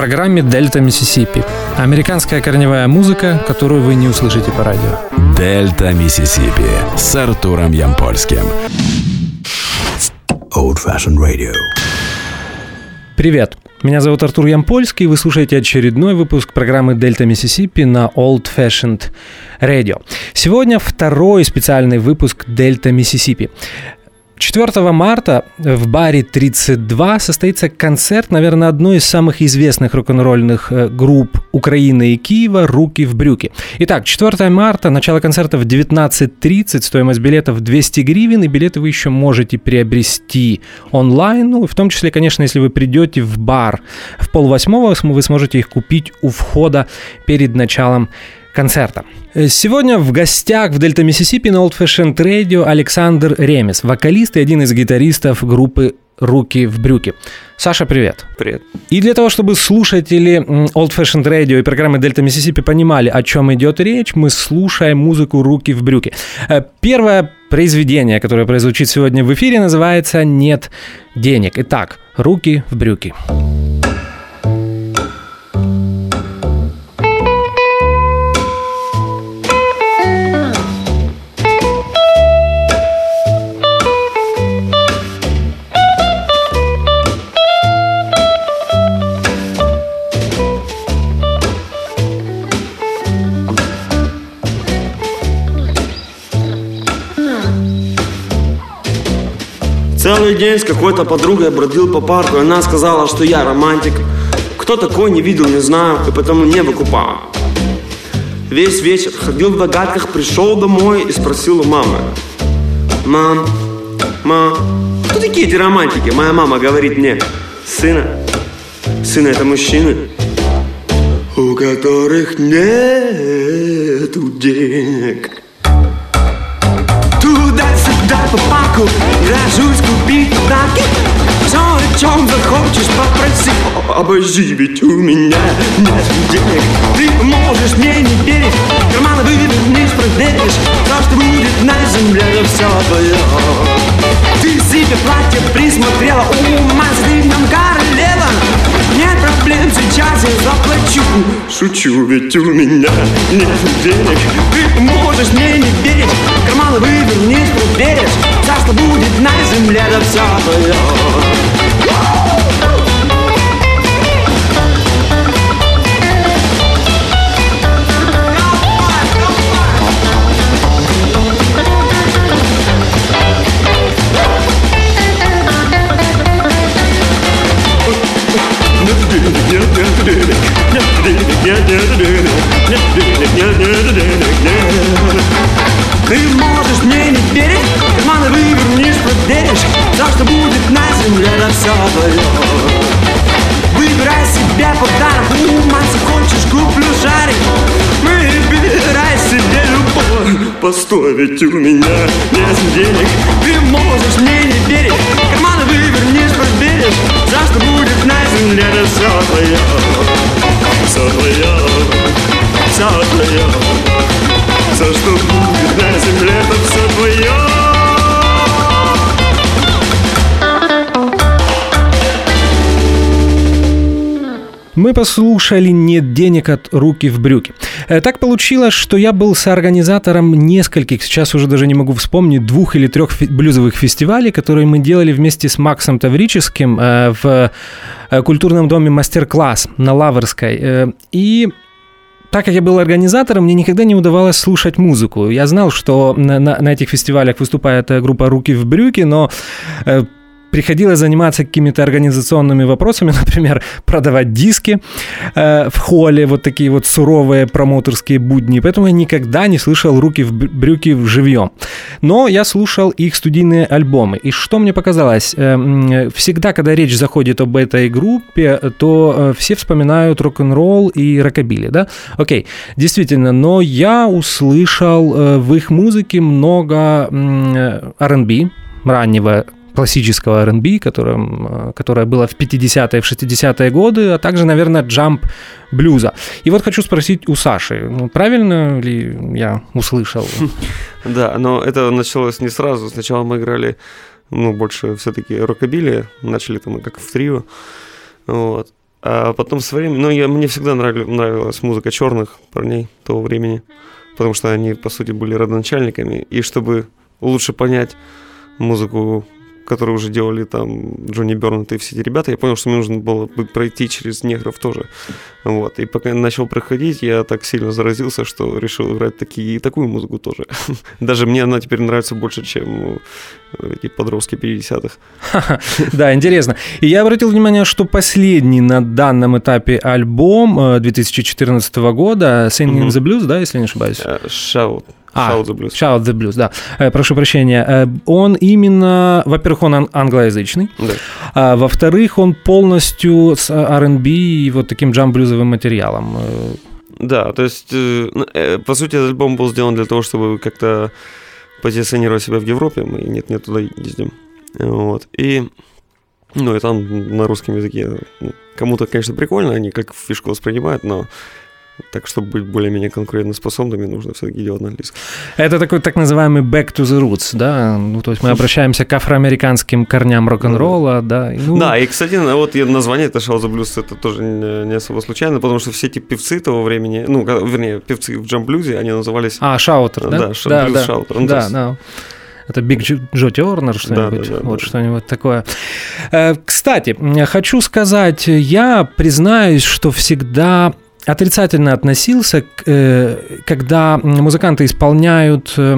программе «Дельта Миссисипи». Американская корневая музыка, которую вы не услышите по радио. «Дельта Миссисипи» с Артуром Ямпольским. Old Fashioned Radio. Привет, меня зовут Артур Ямпольский, вы слушаете очередной выпуск программы «Дельта Миссисипи» на Old Fashioned Radio. Сегодня второй специальный выпуск «Дельта Миссисипи». 4 марта в баре 32 состоится концерт, наверное, одной из самых известных рок-н-ролльных э, групп Украины и Киева «Руки в брюки». Итак, 4 марта, начало концерта в 19.30, стоимость билетов 200 гривен, и билеты вы еще можете приобрести онлайн, ну, в том числе, конечно, если вы придете в бар в полвосьмого, вы сможете их купить у входа перед началом. Э, сегодня в гостях в Дельта Миссисипи на Old Fashioned Radio Александр Ремес, вокалист и один из гитаристов группы «Руки в брюки». Саша, привет. Привет. И для того, чтобы слушатели Old Fashioned Radio и программы Дельта Миссисипи понимали, о чем идет речь, мы слушаем музыку «Руки в брюки». Э, первое произведение, которое прозвучит сегодня в эфире, называется «Нет денег». Итак, «Руки в брюки». Целый день с какой-то подругой бродил по парку, и она сказала, что я романтик. Кто такой, не видел, не знаю, и потому не выкупал. Весь вечер ходил в догадках, пришел домой и спросил у мамы. Мам, мам, кто такие эти романтики? Моя мама говорит мне, сына, сына это мужчины, у которых нет денег по парку Ложусь купить подарки Все, о чем захочешь попроси Обожди, ведь у меня нет денег Ты можешь мне не верить Карманы вывернешь, проверишь То, что будет на земле, все твое Ты себе платье присмотрела Ума с длинным королева Нет проблем, сейчас я заплачу. Шучу, ведь у меня нет денег. Ты можешь мне не верить Карманы вывернешь, проверишь Царство будет на земле, да все твое Ты можешь мне не верить, карманы вывернешь, проверишь То, что будет на земле, да все твое Выбирай себе подарок, ума захочешь, куплю шарик Выбирай себе любовь Постой, ведь у меня нет денег. Ты можешь мне не верить, Все твое, все твое Все, что будет на земле, это все твое Мы послушали «Нет денег от руки в брюки». Э, так получилось, что я был соорганизатором нескольких, сейчас уже даже не могу вспомнить, двух или трех блюзовых фестивалей, которые мы делали вместе с Максом Таврическим э, в э, культурном доме «Мастер-класс» на Лаврской. И так как я был организатором, мне никогда не удавалось слушать музыку. Я знал, что на, на, на этих фестивалях выступает группа «Руки в брюки», но приходилось заниматься какими-то организационными вопросами, например, продавать диски э, в холле, вот такие вот суровые промоутерские будни. Поэтому я никогда не слышал руки в брюки в живьем. Но я слушал их студийные альбомы. И что мне показалось? Э, всегда, когда речь заходит об этой группе, то э, все вспоминают рок-н-ролл и рокобили, да? Окей, действительно, но я услышал э, в их музыке много э, R&B, раннего классического R&B, которым, э, которое было в 50-е, в 60-е годы, а также, наверное, джамп блюза. И вот хочу спросить у Саши, ну, правильно ли я услышал? Да, но это началось не сразу. Сначала мы играли, ну, больше все-таки рокобили, начали там как в трио. Вот. А потом со временем, ну, я, мне всегда нравилась, нравилась музыка черных парней того времени, потому что они, по сути, были родоначальниками. И чтобы лучше понять музыку которые уже делали там Джонни Бернет и все эти ребята, я понял, что мне нужно было бы пройти через негров тоже. Вот. И пока я начал проходить, я так сильно заразился, что решил играть такие, такую музыку тоже. Даже мне она теперь нравится больше, чем э, эти подростки 50-х. Да, интересно. И я обратил внимание, что последний на данном этапе альбом 2014 э, года Singing the Blues, да, если не ошибаюсь? Э, Shout. А, Shout the Blues. Shout the Blues, да. Э, прошу прощения. Э, он именно, во-первых, он ан- англоязычный, Да. а во-вторых, он полностью с R&B и вот таким джам-блюзовым материалом. Э, Да, то есть, э, ну, э, по сути, этот альбом был сделан для того, чтобы как-то позиционировать себя в Европе. Мы нет-нет туда ездим. Вот. И, ну, и там на русском языке ну, кому-то, конечно, прикольно, они как фишку воспринимают, но так, чтобы быть более-менее конкурентоспособными, нужно все-таки делать на английском. Это такой так называемый back to the roots, да? Ну, то есть мы обращаемся к афроамериканским корням рок-н-ролла, да? ну, Да, и, кстати, на- вот название это Shout the Blues, это тоже не, особо случайно, потому что все эти певцы того времени, ну, вернее, певцы в джамблюзе, они назывались А, Шаутер, да? Да, Ша- Блюз Шаутер. Ну, Да, есть- да. Это Биг Джо, Тернер, что-нибудь, да, да, вот да. что-нибудь такое. Э, Кстати, хочу сказать, я признаюсь, что всегда отрицательно относился, э, когда музыканты исполняют э,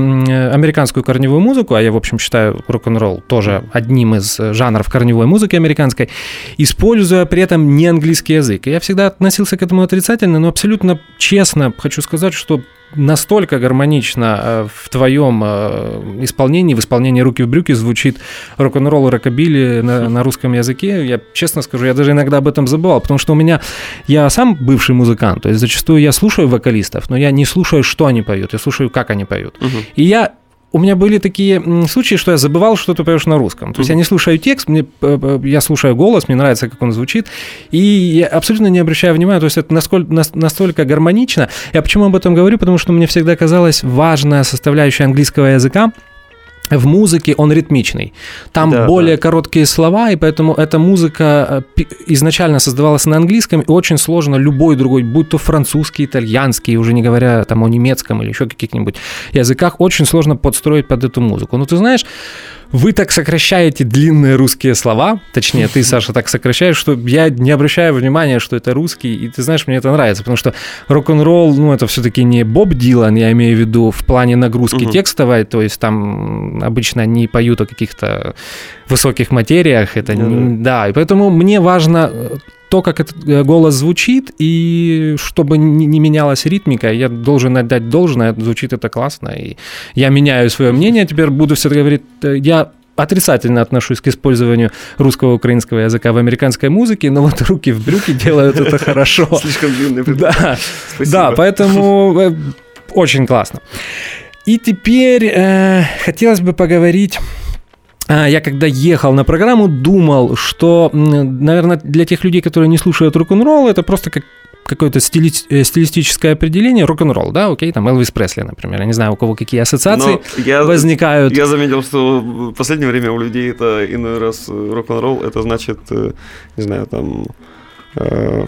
американскую корневую музыку, а я, в общем, считаю рок-н-ролл тоже одним из жанров корневой музыки американской, используя при этом не английский язык. И я всегда относился к этому отрицательно, но абсолютно честно хочу сказать, что настолько гармонично э, в твоем э, исполнении, в исполнении «Руки в брюки» звучит рок-н-ролл и рокобили на, на русском языке. Я честно скажу, я даже иногда об этом забывал, потому что у меня, я сам бывший музыкант, то есть зачастую я слушаю вокалистов, но я не слушаю, что они поют, я слушаю, как они поют. И я у меня были такие случаи, что я забывал, что ты поешь на русском. То есть я не слушаю текст, мне, э, э, я слушаю голос, мне нравится, как он звучит, и я абсолютно не обращаю внимания, то есть это насколько, нас- настолько гармонично. Я почему об этом говорю? Потому что мне всегда казалась важная составляющая английского языка, в музыке он ритмичный. Там Да, более да. короткие слова, и поэтому эта музыка э, изначально создавалась на английском, и очень сложно любой другой, будь то французский, итальянский, уже не говоря там о немецком или еще каких-нибудь языках, очень сложно подстроить под эту музыку. Ну, ты знаешь, вы так сокращаете длинные русские слова, точнее, ты, Саша, так сокращаешь, что я не обращаю внимания, что это русский, и ты знаешь, мне это нравится, потому что рок-н-ролл, ну, это все-таки не Боб Дилан, я имею в виду в плане нагрузки Мгм. текстовой, то есть там обычно не поют о каких-то высоких материях, это Да-да. не- да, и поэтому мне важно э, то, как этот э, голос звучит, и чтобы не менялась ритмика, я должен отдать должное, звучит это классно, и я меняю свое мнение, теперь буду все говорить, э, я отрицательно отношусь к использованию русского украинского языка в американской музыке, но вот руки в брюки делают это хорошо. Слишком длинный. Да, Спасибо. да, поэтому э, очень классно. И теперь э, хотелось бы поговорить. А, Я когда ехал на программу, думал, что, наверное, для тех людей, которые не слушают рок-н-ролл, это просто как какое-то стили- э, стилистическое определение. Рок-н-ролл, да, окей, там Элвис Пресли, например, я не знаю, у кого какие ассоциации Но я, возникают. я заметил, что в последнее время у людей это иной раз э, рок-н-ролл, это значит, э, не знаю, там, э,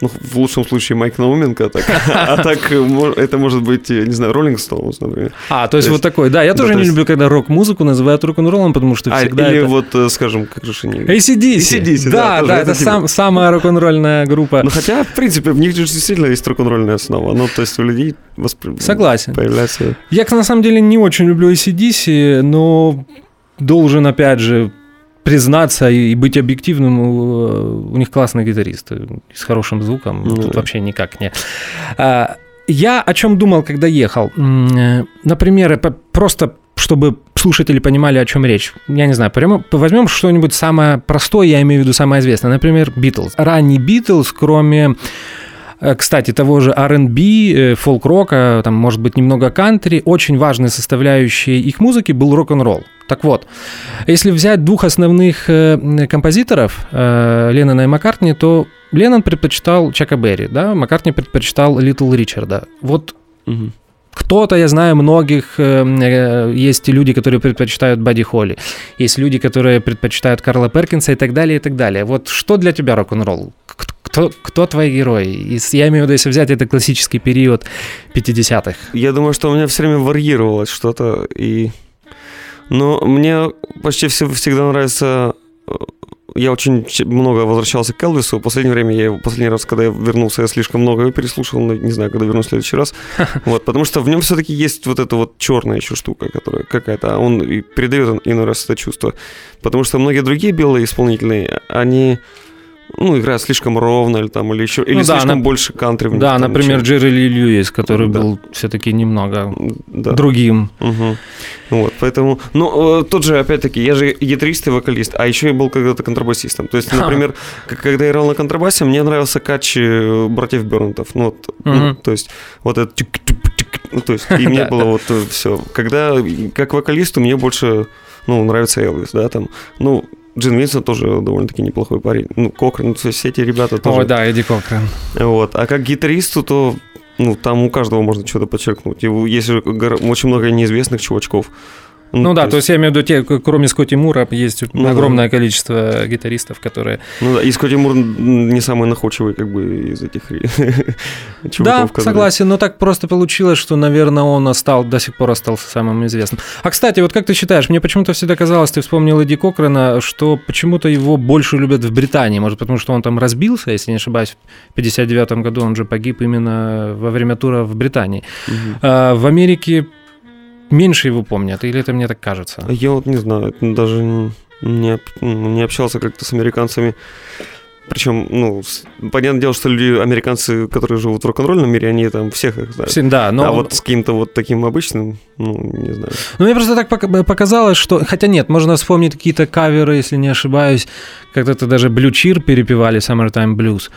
ну, в лучшем случае Майк Науменко, так, а так э, мо- это может быть, э, не знаю, Роллинг Стоунс, например. А, то есть то вот есть- такой, да, я да, тоже то не есть- люблю, когда рок-музыку называют рок-н-роллом, потому что А, всегда или это... вот, э, скажем, как же они... ACDC. AC/DC, да, да, тоже да, это это типа. сам- самая рок-н-ролльная группа. Ну, хотя, в принципе, в них действительно есть рок-н-ролльная основа. Ну, то есть у людей воспри... Согласен. появляется... Я, на самом деле, не очень люблю ACDC, но должен, опять же, признаться и быть объективным, у, них классные гитаристы с хорошим звуком, Ну тут вообще никак не. А, Я о чем думал, когда ехал? Э, Например, просто чтобы слушатели понимали, о чем речь. Я не знаю, прямо возьмем что-нибудь самое простое, я имею в виду самое известное. Например, Битлз. Ранний Битлз, кроме кстати, того же R&B, э, фолк-рока, там, может быть, немного кантри, очень важной составляющей их музыки был рок-н-ролл. Так вот, если взять двух основных э, композиторов, э, Леннона и Маккартни, то Леннон предпочитал Чака Берри, да, Маккартни предпочитал Литл Ричарда. Вот кто-то, я знаю, многих э, э, есть люди, которые предпочитают Бадди Холли, есть люди, которые предпочитают Карла Перкинса и так далее, и так далее. Вот что для тебя рок-н-ролл? Кто, кто твои герои? Из- я имею в виду, если взять это классический период 50-х. Я думаю, что у меня все время варьировалось что-то. И... Но мне почти все, всегда нравится... э, Я очень много возвращался к Элвису. В последнее время я его, последний раз, когда я вернулся, я слишком много его переслушал, но не знаю, когда вернусь в следующий раз. Вот, потому что в нем все-таки есть вот эта вот черная еще штука, которая какая-то, а он и передает иной раз это чувство. Потому что многие другие белые исполнители, они ну, играют слишком ровно или там, или еще, или Ну да, слишком на- больше кантри в них Да, там, например, чем- Джерри Ли Льюис, который Да. был все-таки немного да. другим. Мгм. Вот, поэтому, ну, э, тот же, опять-таки, я же гитарист, и вокалист, а еще я был когда-то контрабасистом. То есть, Ха. например, к- когда я играл на контрабасе, мне нравился кач э, братьев Бернтов. Ну, вот, ну, Мгм. то есть, вот это... тюк-тюк-тюк, Ну, то есть, и мне было вот все. Когда, как вокалисту, мне больше, ну, нравится Элвис, да, там, ну, Джин Винсон тоже довольно-таки неплохой парень. Ну, Кокрен, ну, то есть все эти ребята тоже. Ой, да, Эдди Кокран. Вот. А как гитаристу, то ну, там у каждого можно что-то подчеркнуть. И гор- очень много неизвестных чувачков. Ну, да, то есть я имею в виду, те, кроме Скотти Мура, есть Ну да. огромное количество гитаристов, которые... Ну да, и Скотти Мур не самый находчивый, как бы, из этих чуваков. да, согласен, но так просто получилось, что, наверное, он стал, до сих пор остался самым известным. А, кстати, вот как ты считаешь, мне почему-то всегда казалось, ты вспомнил Эдди Кокрана, что почему-то его больше любят в Британии, может, потому что он там разбился, если не ошибаюсь, в 59 году он же погиб именно во время тура в Британии. Мгм. А в Америке меньше его помнят, или это мне так кажется? Я вот не знаю, даже не, не общался как-то с американцами. Причем, ну, понятное дело, что люди, американцы, которые живут в рок-н-ролльном мире, они там всех их знают. Все- Да, но А вот с каким-то вот таким обычным, ну, не знаю. Ну, мне просто так пока- показалось, что... Хотя нет, можно вспомнить какие-то каверы, если не ошибаюсь. Когда-то даже Blue Cheer перепевали Summertime Blues.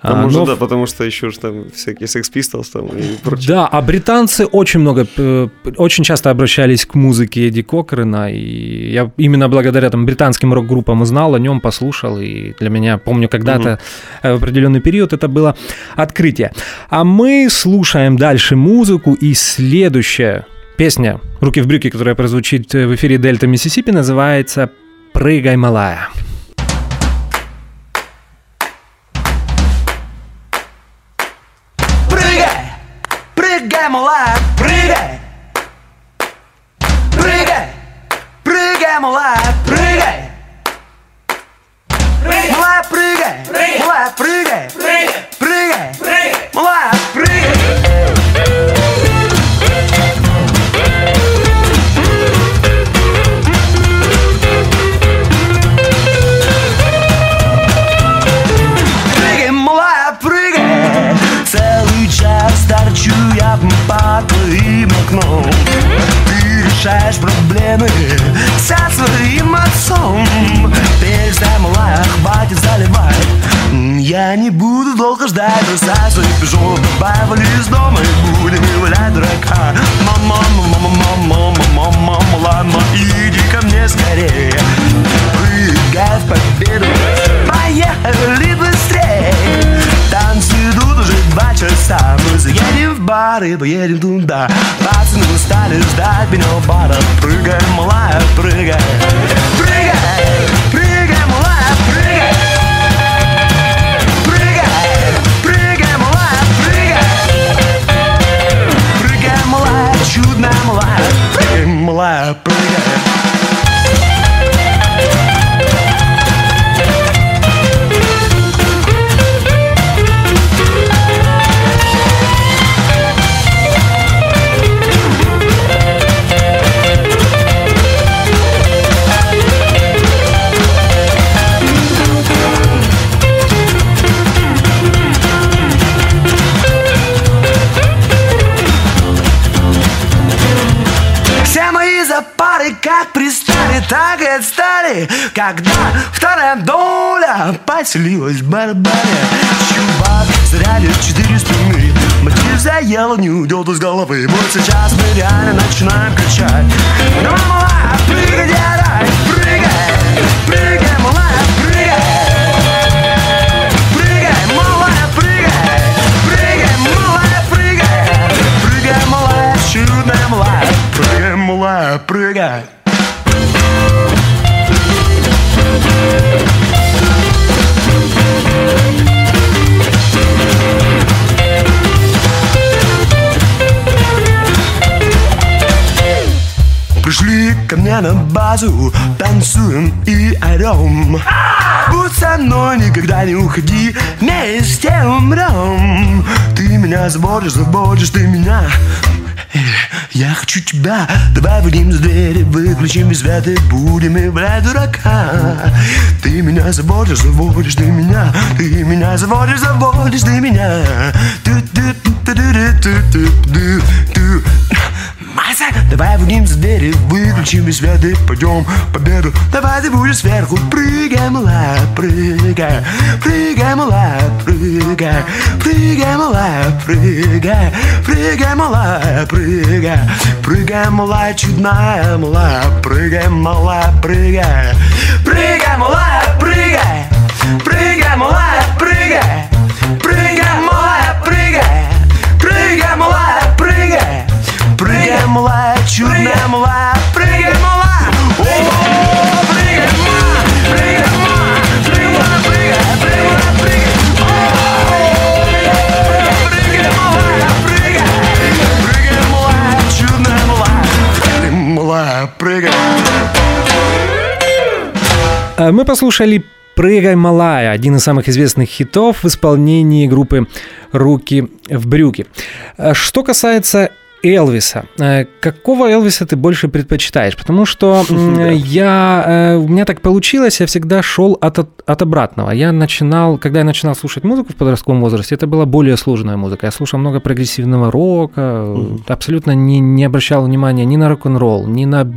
А, А, может, но да, потому что еще же там всякие Sex Pistols там и прочее. Да, а британцы очень много, э, очень часто обращались к музыке Эдди Кокрена, и я именно благодаря там британским рок-группам узнал о нем, послушал, и для меня, помню, когда-то э, в определенный период это было открытие. А мы слушаем дальше музыку, и следующая песня «Руки в брюки», которая прозвучит в эфире Дельта Миссисипи, называется «Прыгай, малая». Прыгай, малая, в барабане Чувак зарядит четыре струны Мотив заело, не уйдет из головы. Вот сейчас мы базу Танцуем и орем. Будь со мной, никогда не уходи Вместе умрем Ты меня заводишь, заводишь ты меня. Э, Я хочу тебя. Давай выйдем за двери, выключим свет и будем играть дурака. Ты меня заводишь, заводишь ты меня. Ты меня заводишь, заводишь ты меня. Ту-ту-ту-ту-ту-ту-ту-ту. Мася, давай выйдем за двери, выключим свет и пойдем по победу. Давай ты будешь сверху, прыгай, малая, прыгай. Прыгай, малая, прыгай. Прыгай, малая, прыгай. Прыгай, малая, прыгай. Прыгай, малая, чудная, малая. Прыгай, малая, прыгай. Прыгай, малая, Малая, чудная, малая Прыгай, малая О, прыгай, малая Прыгай, малая Прыгай, прыгай Прыгай, прыгай Прыгай, Мы послушали «Прыгай, малая», один из самых известных хитов в исполнении группы «Руки в брюки». Э, Что касается Элвиса. Э, Какого Элвиса ты больше предпочитаешь? Потому что я, э, у меня так получилось, я всегда шел от, от, обратного. Я начинал, когда я начинал слушать музыку в подростковом возрасте, это была более сложная музыка. Я слушал много прогрессивного рока, абсолютно не, не обращал внимания ни на рок-н-ролл, ни на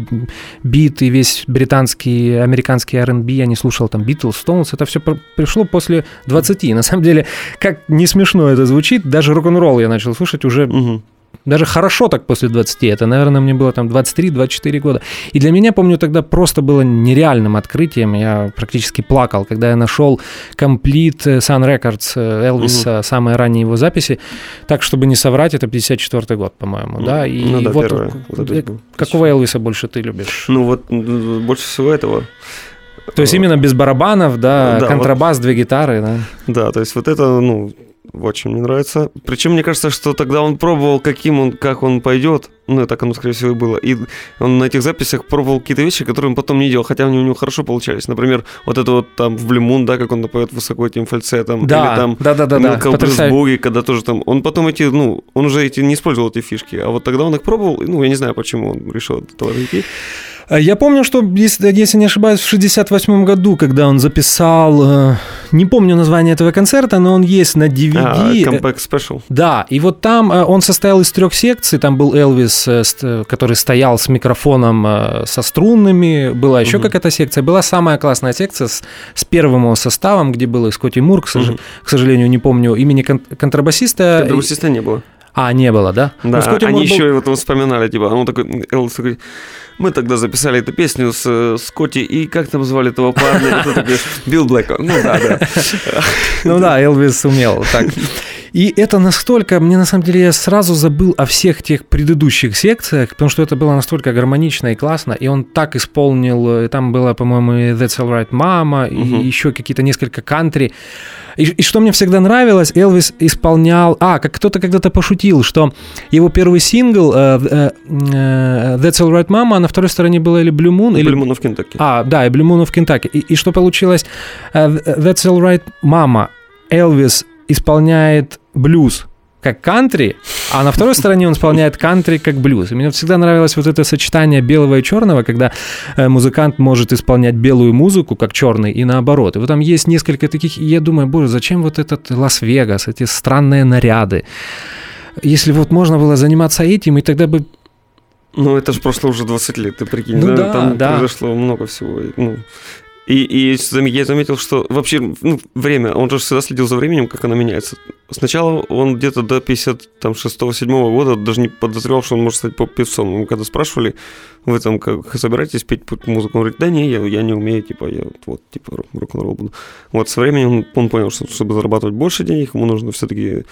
биты, весь британский, американский R&B, я не слушал там Beatles, Stones, это все пришло после 20. На самом деле, как не смешно это звучит, даже рок-н-ролл я начал слушать уже Мгм. Даже хорошо так после 20. Это, наверное, мне было там 23-24 года. И для меня, помню, тогда просто было нереальным открытием. Я практически плакал, когда я нашел комплит э, Sun Records э, Элвиса, самые ранние его записи. Так, чтобы не соврать, это 54 год, по-моему, да? И ну да, вот первое. э, Вот какого Элвиса больше ты любишь? Ну вот больше всего этого. То есть именно без барабанов, да, Да, контрабас, две гитары, да? Да, то есть вот это, ну, очень мне нравится. Причем мне кажется, что тогда он пробовал, каким он, как он пойдет. Ну, и так оно, скорее всего, и было. И он на этих записях пробовал какие-то вещи, которые он потом не делал, хотя они у него хорошо получались. Например, вот это вот там в Блюмун, да, как он поет высоко этим фальцетом. Да, или там да, да, да, да. Boogie, когда тоже там... Он потом эти, ну, он уже эти не использовал эти фишки, а вот тогда он их пробовал, ну, я не знаю, почему он решил от этого идти. А Я помню, что, если, если не ошибаюсь, в 68 году, когда он записал, э, не помню название этого концерта, но он есть на DVD. А, Э, Comeback Special. Да, и вот там э, он состоял из трех секций. Там был Элвис, э, э, который стоял с микрофоном э, со струнными. Была еще какая-то секция. Была самая классная секция с, с первым его составом, где был и Скотти Мур, к, сож- к сожалению, не помню имени кон- контрабасиста. Система не было. А, не было, да? Да, Ну, они был- еще вот вспоминали, типа, он такой, Элвис такой, мы тогда записали эту песню с Скотти, и как там звали этого парня? Билл Блэк. Ну да, да. Ну да, Элвис умел так. И это настолько, мне на самом деле, я сразу забыл о всех тех предыдущих секциях, потому что это было настолько гармонично и классно, и он так исполнил, э, там было, по-моему, и That's Alright Mama, и еще какие-то несколько кантри. И, и что мне всегда нравилось, Элвис исполнял, а, как кто-то когда-то пошутил, что его первый сингл э, э, That's Alright Mama, а на второй стороне было или Blue Moon, или Blue Moon в Кентукки. а, да, и Blue Moon в Кентаки. И, и что получилось? Э, That's Alright Mama. Элвис исполняет блюз как кантри, а на второй стороне он исполняет кантри как блюз. И мне всегда нравилось вот это сочетание белого и черного, когда э, музыкант может исполнять белую музыку как черный и наоборот. И вот там есть несколько таких, и я думаю, боже, зачем вот этот Лас-Вегас, эти странные наряды? Если вот можно было заниматься этим, и тогда бы Ну, это же прошло уже 20 лет, ты прикинь. Ну да, да, там да. произошло много всего. Ну, и, и я заметил, что вообще ну, время, он же всегда следил за временем, как оно меняется. Сначала он где-то до 56-7 года даже не подозревал, что он может стать поп-певцом. Ему когда спрашивали, вы там как собираетесь петь музыку, он говорит, да не, я, я не умею, типа, я вот, типа, рок- рок-н-ролл буду. Вот со временем он, он понял, что чтобы зарабатывать больше денег, ему нужно все-таки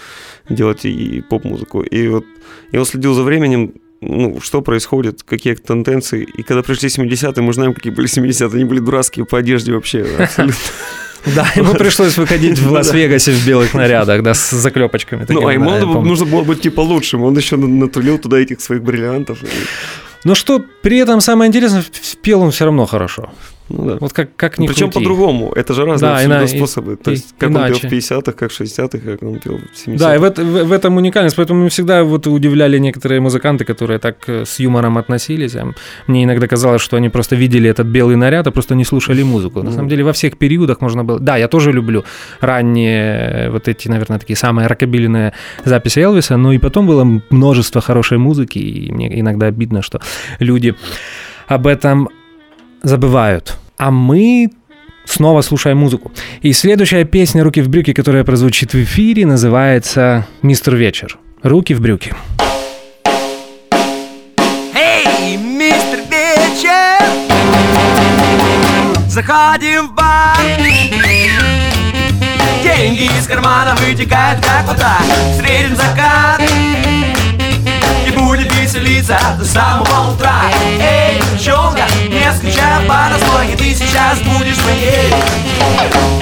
делать и поп-музыку. И вот и он следил за временем, ну, что происходит, какие тенденции. И когда пришли 70-е, мы знаем, какие были 70-е. Они были дурацкие по одежде вообще, абсолютно. Да, ему пришлось выходить в Лас-Вегасе в белых нарядах, да, с заклепочками. Ну, а ему нужно было быть типа лучшим. Он еще на- натулил туда этих своих бриллиантов. Но что при этом самое интересное, пел он все равно хорошо. Ну да. Вот как, как ни Причем по-другому. Это же разные Да, ина- и- способы. То и- есть, как он пел иначе. в 50-х, как в 60-х, как он пел в 70-х. Да, и в, это- в- этом уникальность. Поэтому меня всегда вот удивляли некоторые музыканты, которые так э, с юмором относились. А Мне иногда казалось, что они просто видели этот белый наряд, а просто не слушали музыку. На Ну. самом деле во всех периодах можно было... Да, я тоже люблю ранние э, вот эти, наверное, такие самые рокобильные записи Элвиса, но и потом было множество хорошей музыки, и мне иногда обидно, что люди об этом забывают. А мы снова слушаем музыку. И следующая песня «Руки в брюки», которая прозвучит в эфире, называется «Мистер Вечер». «Руки в брюки». Эй, мистер Вечер Заходим в бар Деньги из кармана вытекают, как вода Встретим закат Будем веселиться до самого утра. Эй, девчонка, не скучай по настойке Ты сейчас будешь моей.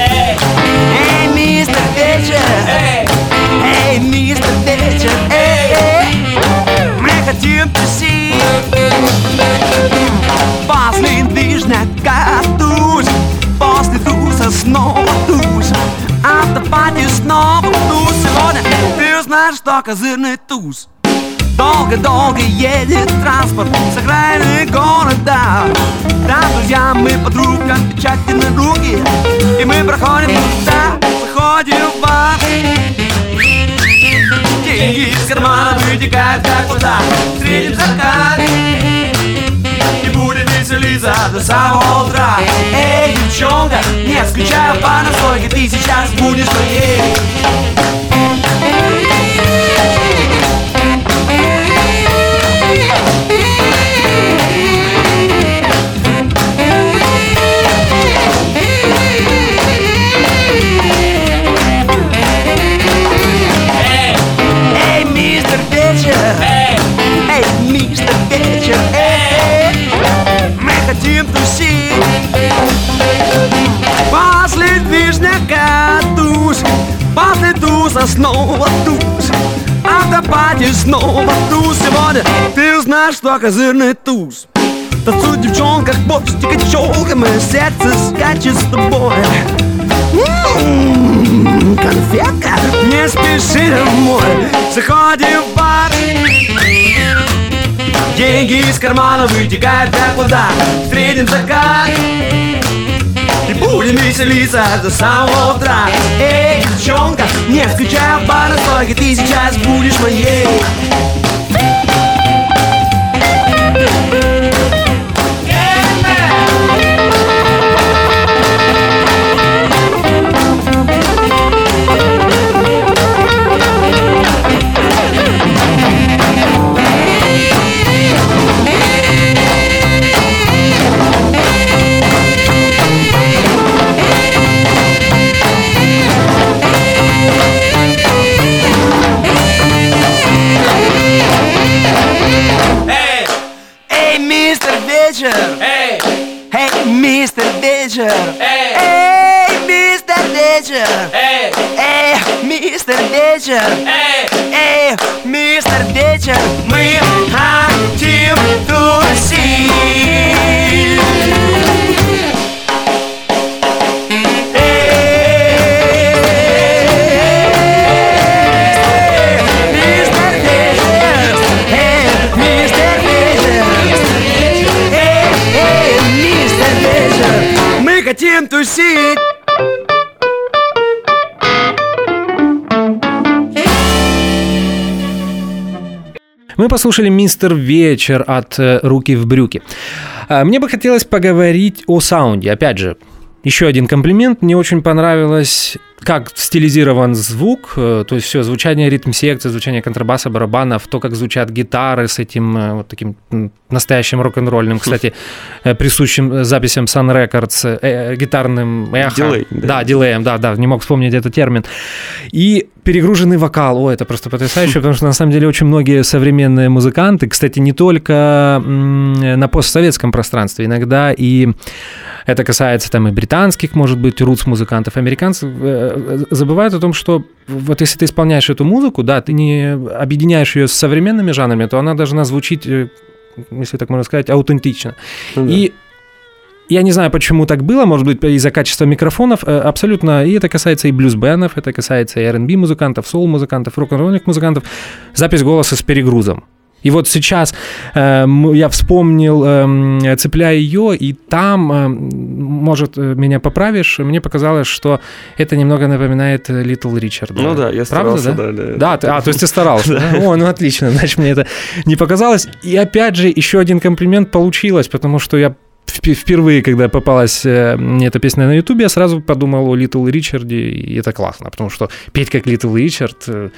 Эй, эй, мистер Вечер Эй, эй, мистер Вечер Эй, эй мы хотим тусить. После движняка туз После туса снова туз Автопати снова туз Сегодня ты узнаешь, что козырный туз Долго-долго едет транспорт. С окраины города Там друзья, мы подругам печати на руки И мы проходим туда, заходим в бар. Деньги из кармана вытекают, как вода. Встретим закат. И будем веселиться до самого утра. Эй, девчонка, не скучай по настойке Ты сейчас будешь моей снова туз Автопати снова туз Сегодня ты узнаешь, что козырный туз. Танцуй, девчонка, хвостик и челка Мое сердце скачет с тобой. М, Конфетка, не спеши домой. Заходим в бар. Деньги из кармана вытекают, как вода Встретим закат будем веселиться до самого утра. Эй, девчонка, не скучай по настойке Ты сейчас будешь моей. Эй, Послушали «Мистер Вечер» от э, «Руки в брюки». А, Мне бы хотелось поговорить о саунде. Опять же, еще один комплимент. Мне очень понравилось, как стилизирован звук, э, то есть все, звучание ритм-секции, звучание контрабаса, барабанов, то, как звучат гитары с этим э, вот таким настоящим рок-н-ролльным, кстати, э, присущим записям Sun Records, э, гитарным эхо. Дилей, да. Да, дилеем, да, да, не мог вспомнить этот термин. И перегруженный вокал, о, это просто потрясающе, потому что на самом деле очень многие современные музыканты, кстати, не только на постсоветском пространстве, иногда и это касается там и британских, может быть, рутс-музыкантов, американцев, э, забывают о том, что вот если ты исполняешь эту музыку, да, ты не объединяешь ее с современными жанрами, то она должна звучить э, если так можно сказать, аутентично. Ну да. И я не знаю, почему так было, может быть, из-за качества микрофонов, э, абсолютно, и это касается и блюз-бенов, это касается и R&B музыкантов, соул-музыкантов, рок-н-ролльных музыкантов, запись голоса с перегрузом. И вот сейчас э, я вспомнил, э, цепляя ее, и там, э, может, э, меня поправишь, мне показалось, что это немного напоминает э, Little Ричарда. Ну да, я Правда, старался, да? да, да. Да, ты- а, то есть ты старался. О, ну отлично, значит, мне это не показалось. И опять же, еще один комплимент получилось, потому что я впервые, когда попалась э, мне эта песня на Ютубе, я сразу подумал о Литл Ричарде, и это классно, потому что петь как Литл Ричард, э,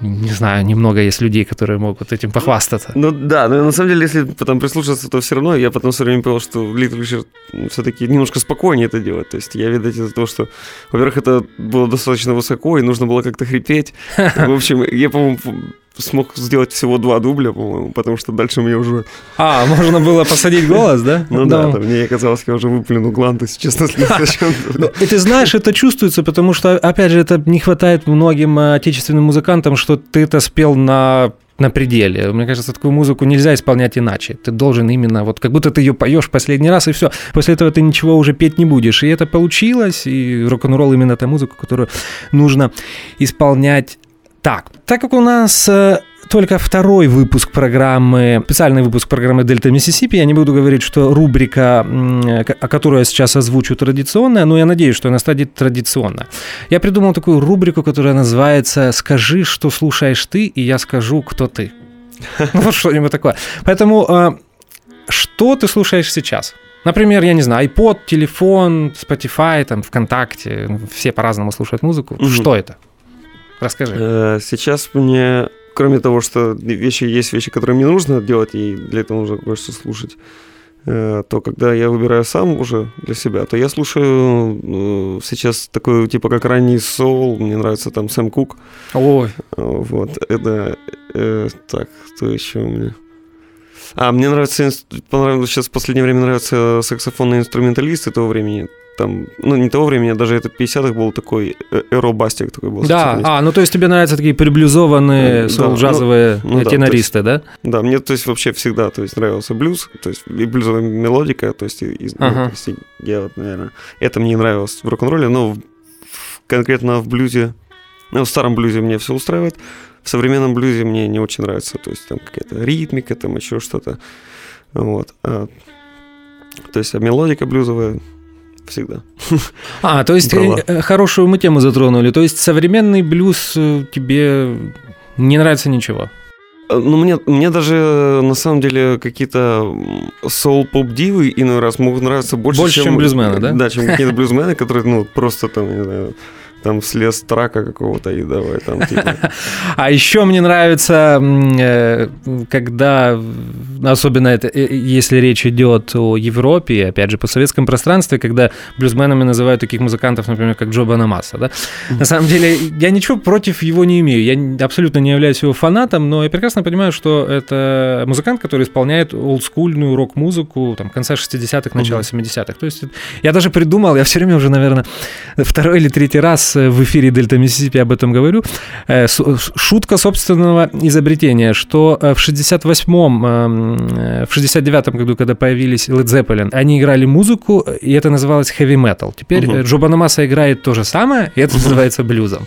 не знаю, немного есть людей, которые могут этим похвастаться. Ну да, но на самом деле, если потом прислушаться, то все равно я потом все время понял, что Литл Ричард все-таки немножко спокойнее это делает. То есть я, видать, из-за того, что, во-первых, это было достаточно высоко, и нужно было как-то хрипеть. В общем, я, по-моему, смог сделать всего два дубля, по-моему, потому что дальше мне уже... А, можно было посадить голос, да? Ну да, там, мне казалось, я уже выплюну гланды, если честно, Ну, и ты знаешь, это чувствуется, потому что, опять же, это не хватает многим э, отечественным музыкантам, что ты это спел на на пределе. Мне кажется, такую музыку нельзя исполнять иначе. Ты должен именно, вот как будто ты ее поешь последний раз, и все. После этого ты ничего уже петь не будешь. И это получилось, и рок-н-ролл именно та музыка, которую нужно исполнять так. Так как у нас э, только второй выпуск программы, специальный выпуск программы «Дельта Миссисипи». Я не буду говорить, что рубрика, о которой я сейчас озвучу, традиционная, но я надеюсь, что она станет традиционной. Я придумал такую рубрику, которая называется «Скажи, что слушаешь ты, и я скажу, кто ты». Вот что-нибудь такое. Поэтому э, что ты слушаешь сейчас? Например, я не знаю, iPod, телефон, Spotify, там, ВКонтакте, ну, все по-разному слушают музыку. Что это? Расскажи. Э, Сейчас мне, кроме того, что вещи есть вещи, которые мне нужно делать, и для этого нужно кое-что слушать, э, то когда я выбираю сам уже для себя, то я слушаю э, сейчас такой типа как ранний соул, мне нравится там Сэм Кук, Ой, вот, это, э, так, кто еще у меня? А, мне нравится, понравилось, сейчас в последнее время нравятся саксофонные инструменталисты того времени, там, ну, не того времени, а даже это 50-х был такой э, эробастик такой был. Да, а, ну то есть тебе нравятся такие приблюзованные Да, соул-джазовые ну- ну да, тенористы, да? Да, мне, то есть, вообще всегда, то есть, нравился блюз, то есть, и блюзовая мелодика, то есть, и- и- ну, Ага. то есть, я вот, наверное, это мне не нравилось в рок-н-ролле, но в- в- конкретно в блюзе, ну, в старом блюзе мне все устраивает, в современном блюзе мне не очень нравится, то есть, там какая-то ритмика, там еще что-то, вот. А, то есть, а мелодика блюзовая всегда. А, то есть Брала. э, хорошую мы тему затронули. То есть современный блюз э, тебе не нравится ничего? Ну, мне, мне даже э, на самом деле какие-то соул-поп-дивы иной раз могут нравиться больше, Больше, чем блюзмены, да? Да, чем какие-то блюзмены, которые, ну, просто там, не знаю, там слез трака какого-то и давай там, типа... А еще мне нравится, э, когда, особенно это, э, если речь идет о Европе, опять же, по советском пространстве, когда блюзменами называют таких музыкантов, например, как Джо Банамаса, да? На самом деле, я ничего против его не имею, я абсолютно не являюсь его фанатом, но я прекрасно понимаю, что это музыкант, который исполняет олдскульную рок-музыку, там, конца 60-х, начала 70-х. То есть я даже придумал, я все время уже, наверное, второй или третий раз в эфире Дельта Миссисипи об этом говорю, Э, шутка собственного изобретения, что э, в 68-м, э, в 69-м году, когда появились Led Zeppelin, они играли музыку, и это называлось heavy metal. Теперь э, Джо Банамаса играет то же самое, и это называется блюзом.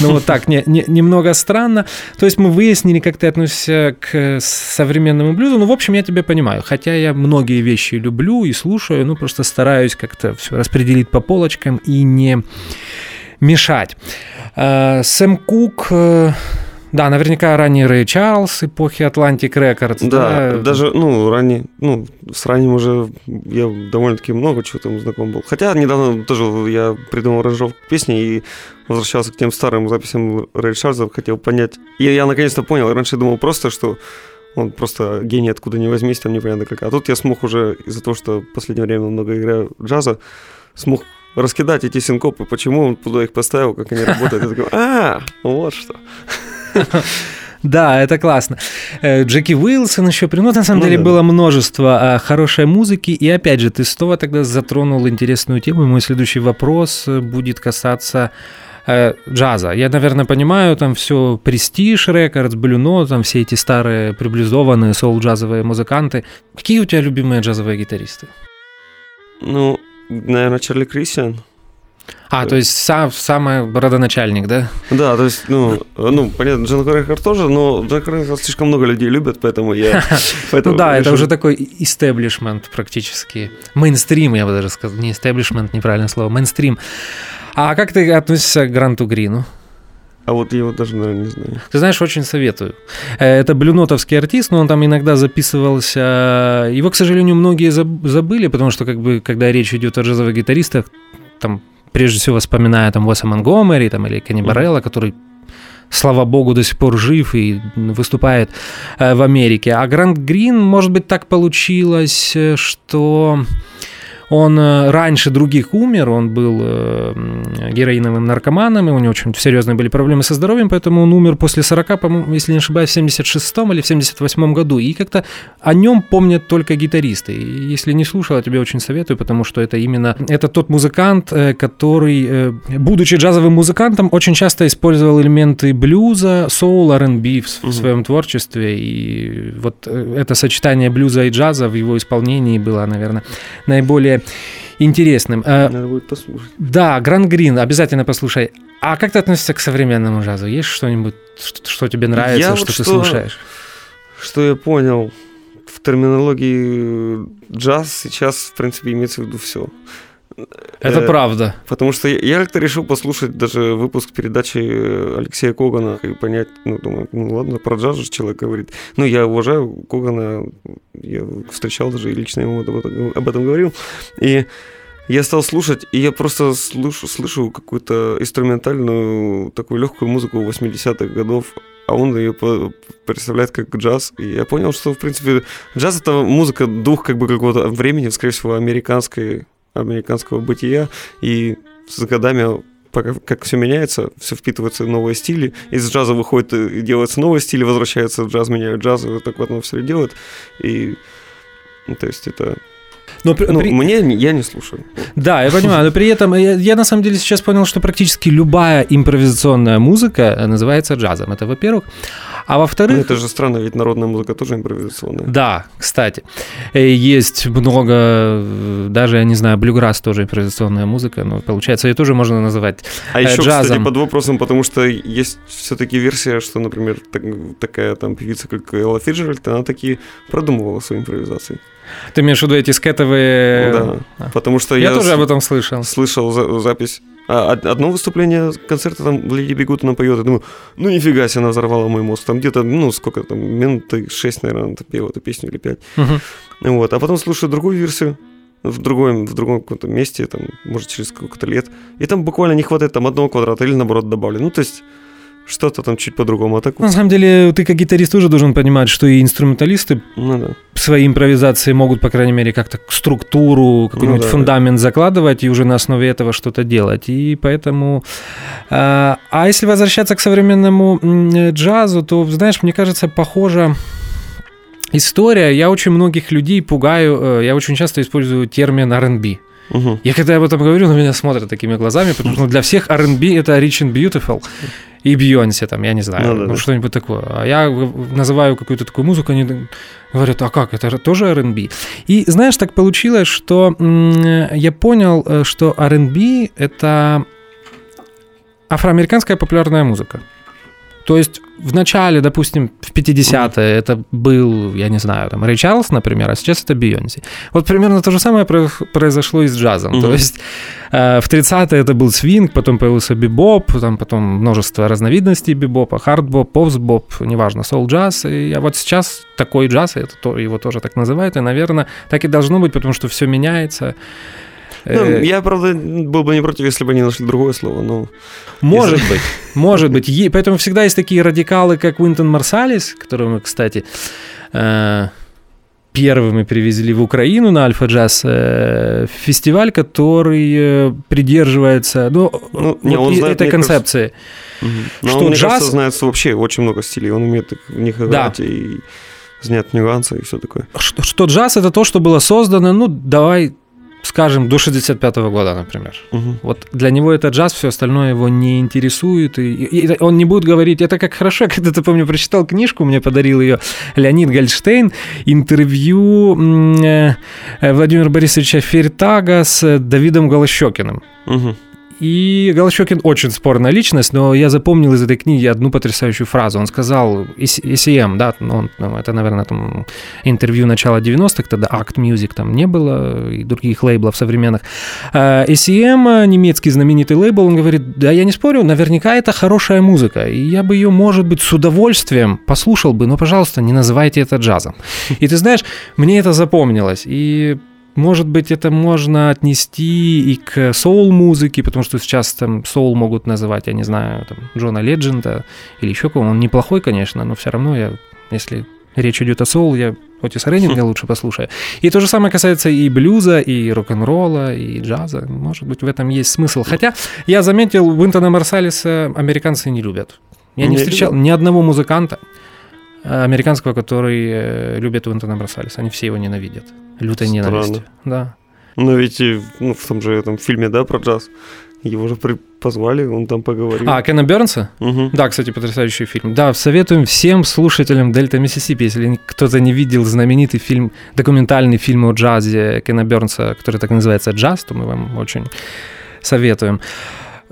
Ну вот так, не- не- немного странно. То есть мы выяснили, как ты относишься к э, современному блюзу. Ну, в общем, я тебя понимаю. Хотя я многие вещи люблю и слушаю, ну, просто стараюсь как-то все распределить по полочкам и не мешать. Э, Сэм Кук, э, да, наверняка ранний Рэй Чарльз эпохи Atlantic Records. Да, даже, ну, ранее, ну, с ранним уже я довольно-таки много чего там знаком был. Хотя недавно тоже я придумал аранжировку песни и возвращался к тем старым записям Рэй Чарльза, хотел понять. И я наконец-то понял, раньше думал просто, что он просто гений откуда ни возьмись, там непонятно как. А тут я смог уже, из-за того, что в последнее время много играю джаза, смог раскидать эти синкопы, почему он туда их поставил, как они работают. Я такой, а, вот что. Да, это классно. Э, Джеки Уилсон еще, при- ну, на самом Ну деле, да. было множество а, хорошей музыки. И опять же, ты снова тогда затронул интересную тему. И мой следующий вопрос э, будет касаться э, джаза. Я, наверное, понимаю, там все Престиж Рекордс, Блюно, там все эти старые приблизованные соул-джазовые музыканты. Какие у тебя любимые джазовые гитаристы? Ну, наверное, Чарли Кристиан. А, то есть сам, самый родоначальник, да? Да, то есть, ну, ну понятно, Джон Рейхард тоже, но Джон Рейхард слишком много людей любят, поэтому я... Ну да, это уже такой истеблишмент практически. Мейнстрим, я бы даже сказал. Не истеблишмент, неправильное слово, мейнстрим. А как ты относишься к Гранту Грину? А вот я его даже, наверное, не знаю. Ты знаешь, очень советую. Э, это блюнотовский артист, но он там иногда записывался. Его, к сожалению, многие забыли, потому что, как бы, когда речь идет о джазовых гитаристах, там прежде всего вспоминая там Уэса Монгомери там, или Кенни Барелла, который слава богу, до сих пор жив и выступает э, в Америке. А Грант Грин, может быть, так получилось, э, что он э, раньше других умер, он был э, героиновым наркоманом, и у него очень серьезные были проблемы со здоровьем, поэтому он умер после 40, по-моему, если не ошибаюсь, в 76 или в 78 году. И как-то о нем помнят только гитаристы. И если не слушал, я тебе очень советую, потому что это именно это тот музыкант, э, который, будучи джазовым музыкантом, очень часто использовал элементы блюза, соул, R&B в, в своем творчестве. И вот это сочетание блюза и джаза в его исполнении было, наверное, наиболее интересным. Э, Надо будет послушать. Да, Гранд Грин, обязательно послушай. А как ты относишься к современному джазу? Есть что-нибудь, что, что тебе нравится, я что вот ты что, слушаешь? Что я понял, в терминологии джаз сейчас, в принципе, имеется в виду все. Это э, правда. Потому что я, я как-то решил послушать даже выпуск передачи Алексея Когана и понять, ну, думаю, ну ладно, про джаз же человек говорит. Ну, я уважаю Когана, я встречал даже и лично ему об этом, об этом говорил. И я стал слушать, и я просто слышу, слышу какую-то инструментальную, такую легкую музыку 80-х годов, а он ее представляет как джаз. И я понял, что, в принципе, джаз — это музыка дух как бы какого-то времени, скорее всего, американской американского бытия, и с годами пока как все меняется, все впитываются новые стили, из джаза выходит и делается новый стиль, возвращается в джаз, меняют джаз, вот так вот оно все делает, и ну, то есть это но при, ну, при... мне я не слушаю. Да, я понимаю, но при этом я, я на самом деле сейчас понял, что практически любая импровизационная музыка называется джазом. Это во-первых. А во-вторых... Ну, это же странно, ведь народная музыка тоже импровизационная. Да, кстати. Э, есть много, даже, я не знаю, блюграсс тоже импровизационная музыка, но получается, ее тоже можно называть А э, еще, джазом. кстати, под вопросом, потому что есть все-таки версия, что, например, так, такая там певица, как Элла Фиджеральд, она таки продумывала свои импровизации. Ты имеешь в виду эти скетовые... Да, а. потому что я... Я тоже об этом слышал. Слышал за- запись. А, одно выступление концерта там Леди Бегут она поет, я думаю, ну нифига себе, она взорвала мой мозг. Там где-то, ну сколько там, минуты шесть, наверное, она пела эту песню или пять. Угу. Вот, а потом слушаю другую версию, в другом, в другом каком-то месте, там, может, через сколько-то лет. И там буквально не хватает там одного квадрата или наоборот добавлю. Ну, то есть что-то там чуть по-другому. А так На самом деле, ты как гитарист тоже должен понимать, что и инструменталисты ну, да. свои импровизации могут, по крайней мере, как-то структуру, какой-нибудь ну, да, фундамент да. закладывать и уже на основе этого что-то делать. И поэтому... А, а если возвращаться к современному джазу, то, знаешь, мне кажется, похоже история. Я очень многих людей пугаю, э, я очень часто использую термин R&B. Угу. Я когда об этом говорю, на меня смотрят такими глазами, потому что для всех R&B это Rich and Beautiful и Бьонси, там, я не знаю, ну, да, ну, да. что-нибудь такое. А я называю какую-то такую музыку, они говорят, а как, это тоже R&B? И знаешь, так получилось, что я понял, э, что R&B — это афроамериканская популярная музыка. То есть в начале, допустим, в 50-е это был, я не знаю, там, Рэй Чарльз, например, а сейчас это Бейонси. Вот примерно то же самое произошло и с джазом. Mm-hmm. То есть э, в 30-е это был свинг, потом появился бибоп, там потом множество разновидностей бибопа, хардбоп, постбоп, неважно, соул-джаз. И а вот сейчас такой джаз, это то, его тоже так называют, и, наверное, так и должно быть, потому что все меняется. Ну, э, я, правда, был бы не против, если бы они нашли другое слово, но... Может быть, может быть. Поэтому всегда есть такие радикалы, как Уинтон Марсалис, которого мы, кстати, э, первыми привезли в Украину на Альфа Джаз э, фестиваль, который придерживается ну, ну, не, вот он знает, этой концепции. Угу. Но что он, мне джаз... кажется, знает вообще очень много стилей, он умеет в них играть да. и снять нюансы и все такое. Что, что джаз это то, что было создано, ну, давай скажем, до 65 года, например. Мгм. Вот для него это джаз, все остальное его не интересует, и, и он не будет говорить, это как хорошо, я когда-то, помню, прочитал книжку, мне подарил ее Леонид Гольштейн, интервью э, э, Владимира Борисовича Феритага с э, Давидом Голощекиным. Мгм. И Голощекин очень спорная личность, но я запомнил из этой книги одну потрясающую фразу. Он сказал, EC- ECM, да, ну, ну, это, наверное, там интервью начала 90-х, тогда Act Music там не было, и других лейблов современных. ECM, э, немецкий знаменитый лейбл, он говорит, да, я не спорю, наверняка это хорошая музыка, и я бы ее, может быть, с удовольствием послушал бы, но, пожалуйста, не называйте это джазом. И ты знаешь, мне это запомнилось, и может быть, это можно отнести и к соул-музыке, потому что сейчас там соул могут называть, я не знаю, там, Джона Ледженда или еще кого. Он неплохой, конечно, но все равно я, если речь идет о соул, я Отиса Реннинга лучше послушаю. И то же самое касается и блюза, и рок-н-ролла, и джаза. Может быть, в этом есть смысл. Хотя я заметил, Уинтона Марсалиса американцы не любят. Я не Не встречал ни одного музыканта американского, который э, любит Уинтона Марсалиса. Они все его ненавидят. Лютой Странно. ненавистью. Да. Но ведь ну, в том же этом фильме, да, про джаз, его же при- позвали, он там поговорил. А, Кена Бернса? Мгм. Да, кстати, потрясающий фильм. Да, советуем всем слушателям Дельта Миссисипи, если кто-то не видел знаменитый фильм, документальный фильм о джазе Кена Бернса, который так и называется «Джаз», то мы вам очень советуем.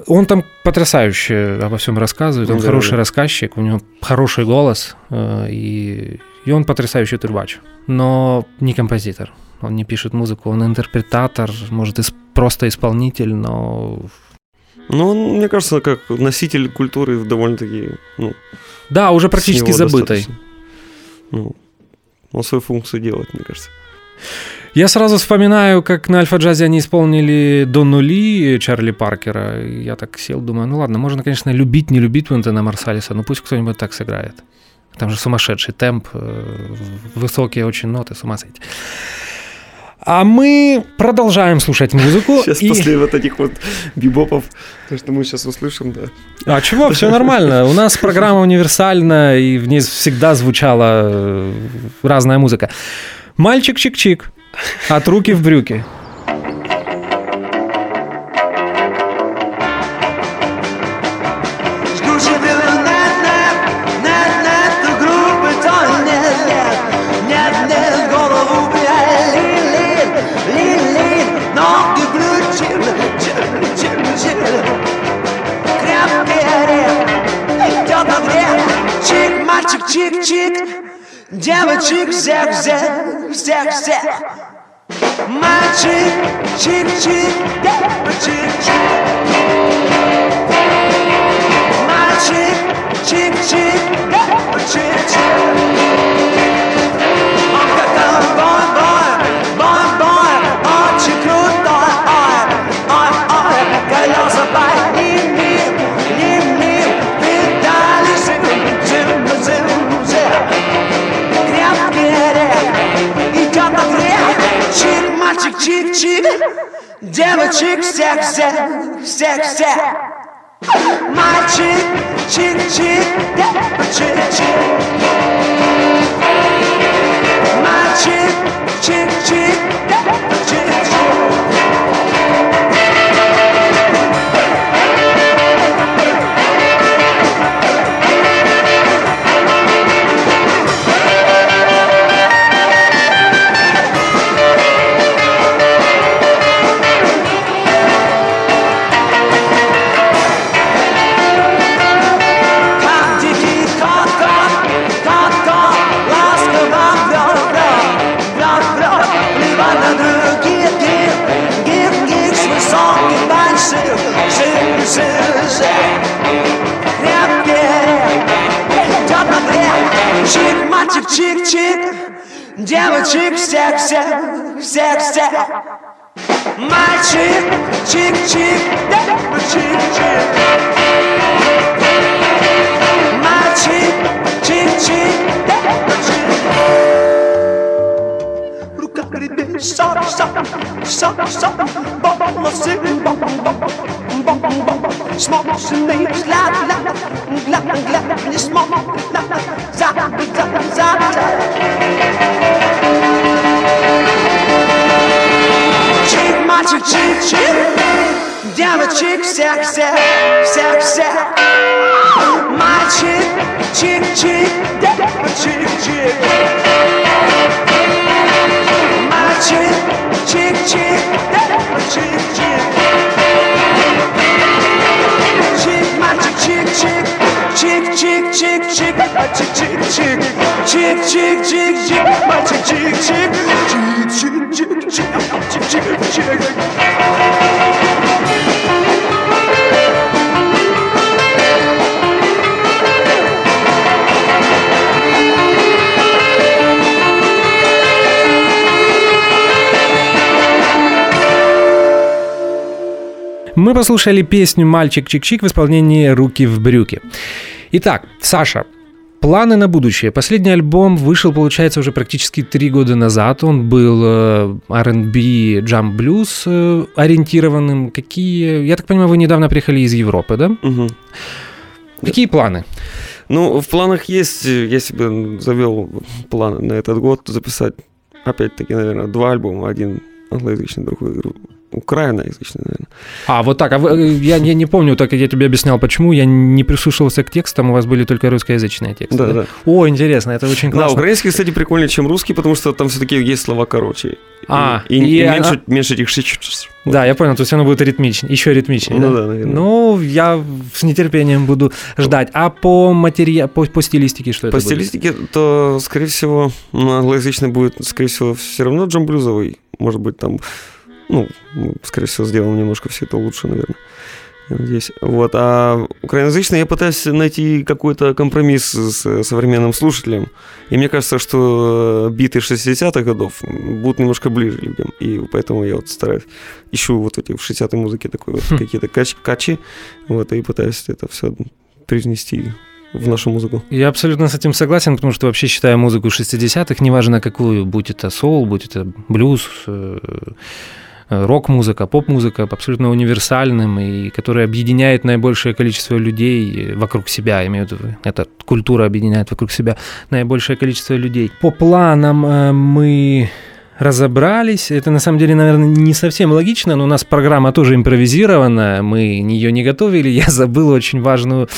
Он там потрясающе обо всем рассказывает, он Да, хороший да. рассказчик, у него хороший голос, э, и, и он потрясающий трубач, но не композитор. Он не пишет музыку, он интерпретатор, может, ис- просто исполнитель, но Ну, он, мне кажется, как носитель культуры довольно-таки, ну, да, уже практически забытой. достаточно. Ну, он свою функцию делает, мне кажется. Я сразу вспоминаю, как на Альфа-джазе они исполнили «До нули» Чарли Паркера. Я так сел, думаю, ну ладно, можно, конечно, любить, не любить Уинтона Марсалиса, но пусть кто-нибудь так сыграет. Там же сумасшедший темп, э, высокие очень ноты, с ума сойти. А мы продолжаем слушать музыку. Сейчас и- после вот этих вот бибопов, то, что мы сейчас услышим, да. А чего? Все нормально. У нас программа универсальна, и в ней всегда звучала э, разная музыка. Мальчик чик-чик. От руки в брюки. Жду тебе нет, нет, нет, нет, ты группы, то нет, нет, нет, нет, голову пряли, лин, лин, лин, ноги включил, Чик, мальчик, чик-чик, девочек всех, всех, всех, всех. Мальчик, чик-чик, чик-чик. Мальчик, чик-чик, чик-чик. Как девочек всех, всех, всех, всех. Мальчик, чик-чик, чик-чик. Мальчик, чик-чик, гребет, сок, сок, сок, сок, бом, носы, бом, бом, бом, бом, бом. Смоченный взгляд, взгляд, взгляд, взгляд, не смотрит на за, за, за, за. Чик, Мальчик всех-всех, всех-всех Мальчик, чик-чик, чик-чик Мальчик, чик-чик, чик-чик Чик, мальчик, чик-чик Чик-чик-чик-чик, мальчик, чик-чик Чик-чик-чик-чик, мальчик, чик-чик Чик-чик-чик-чик, мальчик, чик-чик Мы послушали песню «Мальчик Чик-Чик» в исполнении «Руки в брюки». Итак, Саша, Планы на будущее. Последний альбом вышел, получается, уже практически три года назад. Он был R&B, Jump Blues э, ориентированным. Какие... Я так понимаю, вы недавно приехали из Европы, да? Мгм. Какие планы? Ну, в планах есть, я себе завел планы на этот год записать, опять-таки, наверное, два альбома. Один англоязычный, другой ру- украиноязычный, наверное. А, вот так. А вы, я, я не помню, так как я тебе объяснял, почему. Я не прислушивался к текстам, у вас были только русскоязычные тексты. Да, да. О, интересно, это очень Да, классно. украинский, кстати, прикольнее, чем русский, потому что там все-таки есть слова короче. А, и, и и она- меньше, меньше этих шич- Да, я понял, то есть оно будет ритмичнее, еще ритмичнее. Ну да, наверное. Ну, я с нетерпением буду ждать. А по материалу, по, по стилистике что это По будет? стилистике, то, скорее всего, англоязычный будет, скорее всего, все равно джам блюзовый. Может быть, там, ну, скорее всего, сделаем немножко все это лучше, наверное. Я надеюсь. Вот. А украиноязычный я пытаюсь найти какой-то компромисс с современным слушателем. И мне кажется, что биты 60-х годов будут немножко ближе людям. И поэтому я вот стараюсь, ищу вот эти в 60-й музыке такой вот Хм. какие-то кач- качи, вот, и пытаюсь это все привнести в нашу музыку. Я абсолютно с этим согласен, потому что вообще считаю музыку 60-х, неважно какую, будь это соул, будь это блюз, э, э, рок-музыка, поп-музыка, абсолютно универсальным, и который объединяет наибольшее количество людей вокруг себя, имею в виду, эта культура объединяет вокруг себя наибольшее количество людей. По планам э, мы разобрались. Это на самом деле, наверное, не совсем логично, но у нас программа тоже импровизированная, мы ее не готовили. Я забыл очень важную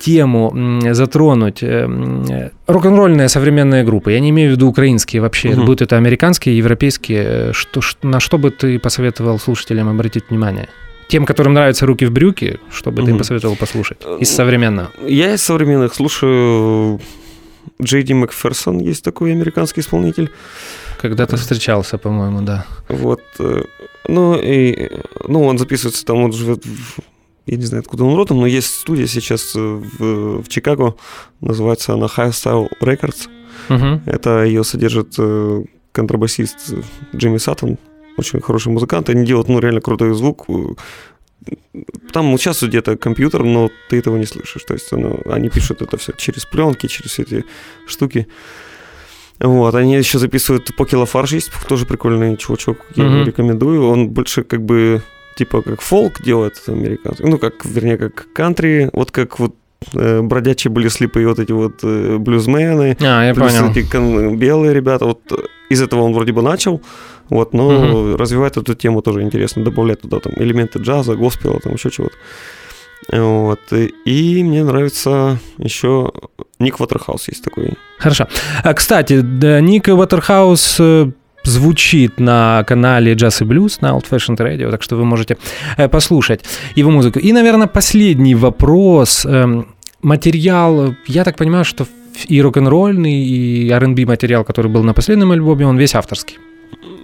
тему затронуть. Э, м, э, Рок-н-ролльная современная группа. Я не имею в виду украинские вообще. Мгм. Будут это американские, европейские. Э, Что, на что бы ты посоветовал слушателям обратить внимание? Тем, которым нравятся руки в брюки, что бы ты посоветовал послушать Э, из современного? Я из современных слушаю Джей Ди Макферсон, есть такой американский исполнитель. Когда-то встречался, по-моему, да. Вот. э, Ну, и, ну, он записывается там, он живет в, я не знаю, откуда он родом, но есть студия сейчас э, в, в Чикаго, называется она High Style Records. Мгм. Это ее содержит э, контрабасист Джимми Саттон, очень хороший музыкант. Они делают, ну, реально крутой звук. Там участвует где-то компьютер, но ты этого не слышишь. То есть ну, они пишут это все через пленки, через эти штуки. Вот, они еще записывают Поки Лафарж есть, тоже прикольный чувачок, я Мгм. рекомендую. Он больше как бы, типа, как фолк делает американский, ну, как, вернее, как кантри, вот как вот э, бродячие были слепые вот эти вот э, блюзмены, А, я Плюс понял. эти кон- белые ребята, вот э, из этого он вроде бы начал, вот, но Мгм. развивает эту тему тоже интересно, добавляет туда там элементы джаза, госпела, там еще чего-то. Вот. И мне нравится еще Ник Ватерхаус есть такой. Хорошо. А, кстати, Ник Уотерхаус э, звучит на канале Jazz и Blues на Old Fashioned Radio, так что вы можете э, послушать его музыку. И, наверное, последний вопрос. Эм, Материал, я так понимаю, что и рок-н-ролльный, и R&B материал, который был на последнем альбоме, он весь авторский.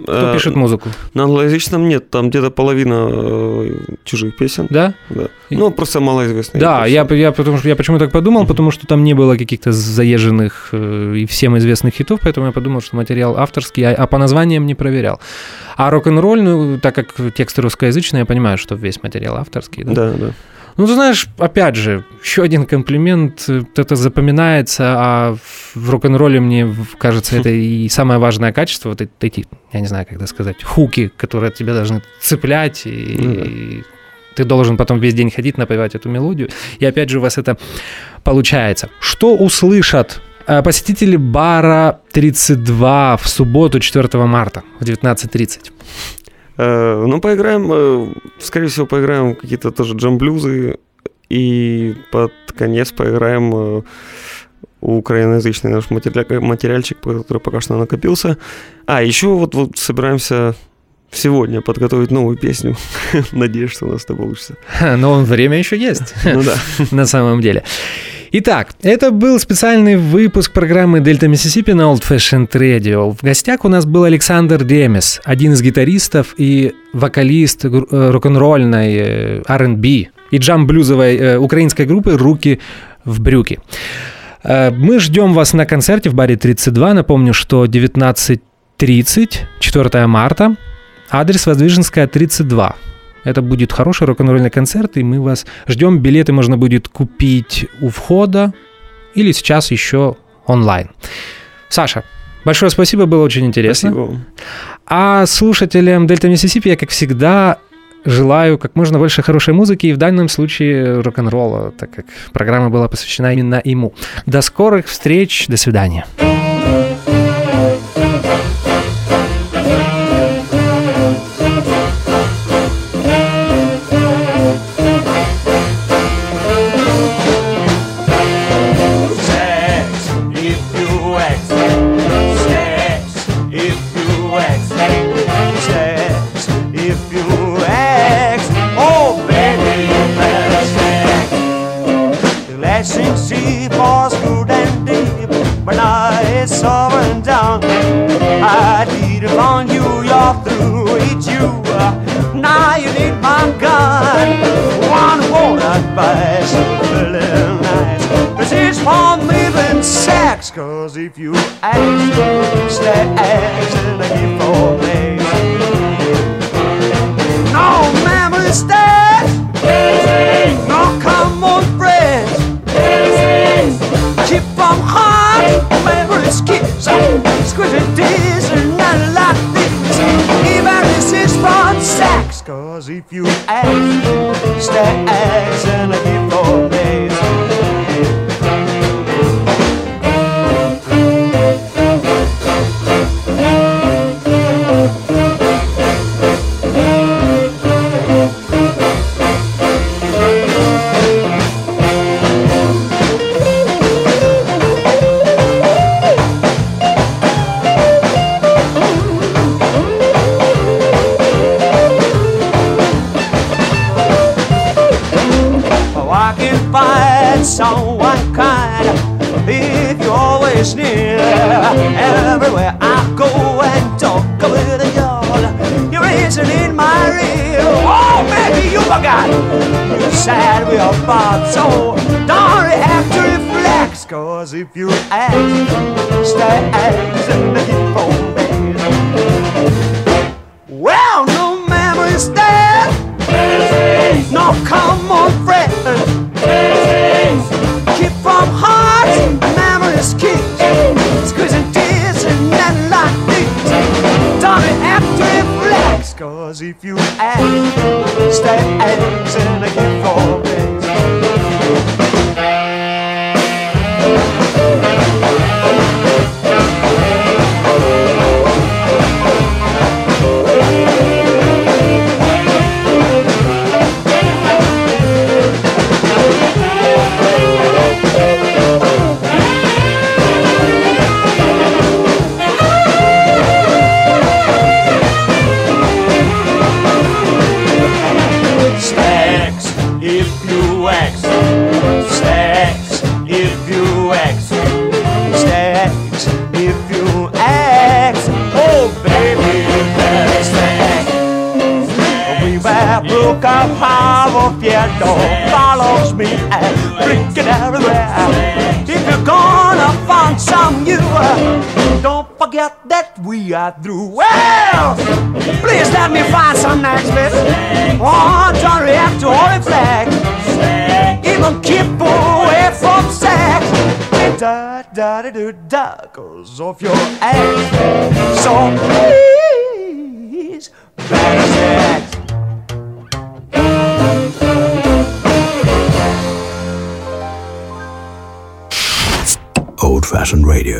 Кто Э, пишет музыку? На англоязычном нет, там где-то половина э, чужих песен. Да? Да. Ну, просто малоизвестные. Да, я, я, потому, что, я почему так подумал, потому что там не было каких-то заезженных э, и всем известных хитов, поэтому я подумал, что материал авторский, а, а по названиям не проверял. А рок-н-ролл, ну, так как тексты русскоязычные, я понимаю, что весь материал авторский. Да? Да, да. Ну, ты знаешь, опять же, еще один комплимент, это запоминается, а в рок-н-ролле, мне кажется, это и самое важное качество, вот эти- эти, я не знаю, как это сказать, хуки, которые тебя должны цеплять, и, Ну да. и ты должен потом весь день ходить, напевать эту мелодию, и опять же у вас это получается. Что услышат э, посетители бара 32 в субботу 4 марта в 19.30? Э, Ну, поиграем, э, скорее всего, поиграем какие-то тоже джамблюзы. И под конец поиграем э, украиноязычный наш материал- материальчик, который пока что накопился. А, еще вот, вот собираемся сегодня подготовить новую песню. Надеюсь, что у нас это получится. Но время еще есть. Ну да. на самом деле. Итак, это был специальный выпуск программы Дельта Миссисипи на Old Fashioned Radio. В гостях у нас был Александр Демес, один из гитаристов и вокалист э, рок-н-ролльной э, R&B и джам-блюзовой э, украинской группы «Руки в брюки». Мы ждем вас на концерте в баре 32. Напомню, что 19.30, 4 марта, адрес Воздвиженская, 32. Это будет хороший рок-н-ролльный концерт, и мы вас ждем. Билеты можно будет купить у входа или сейчас еще онлайн. Саша, большое спасибо, было очень интересно. Спасибо. А слушателям Дельта Миссисипи я, как всегда, желаю как можно больше хорошей музыки, и в данном случае рок-н-ролла, так как программа была посвящена именно ему. До скорых встреч, до свидания. Relationship was good and deep, but now it's over and done. I did it on you, you're through with you. Now you need my gun. One won't advise, feeling nice. This is for living sex, cause if you ask, stay give for me. Da, cause of your ass. So please, sex. Old Fashioned Radio.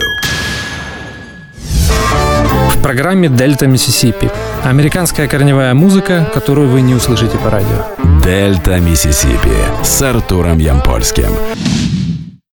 в программе «Дельта Миссисипи». Американская корневая музыка, которую вы не услышите по радио. Дельта Миссисипи с Артуром Ямпольским.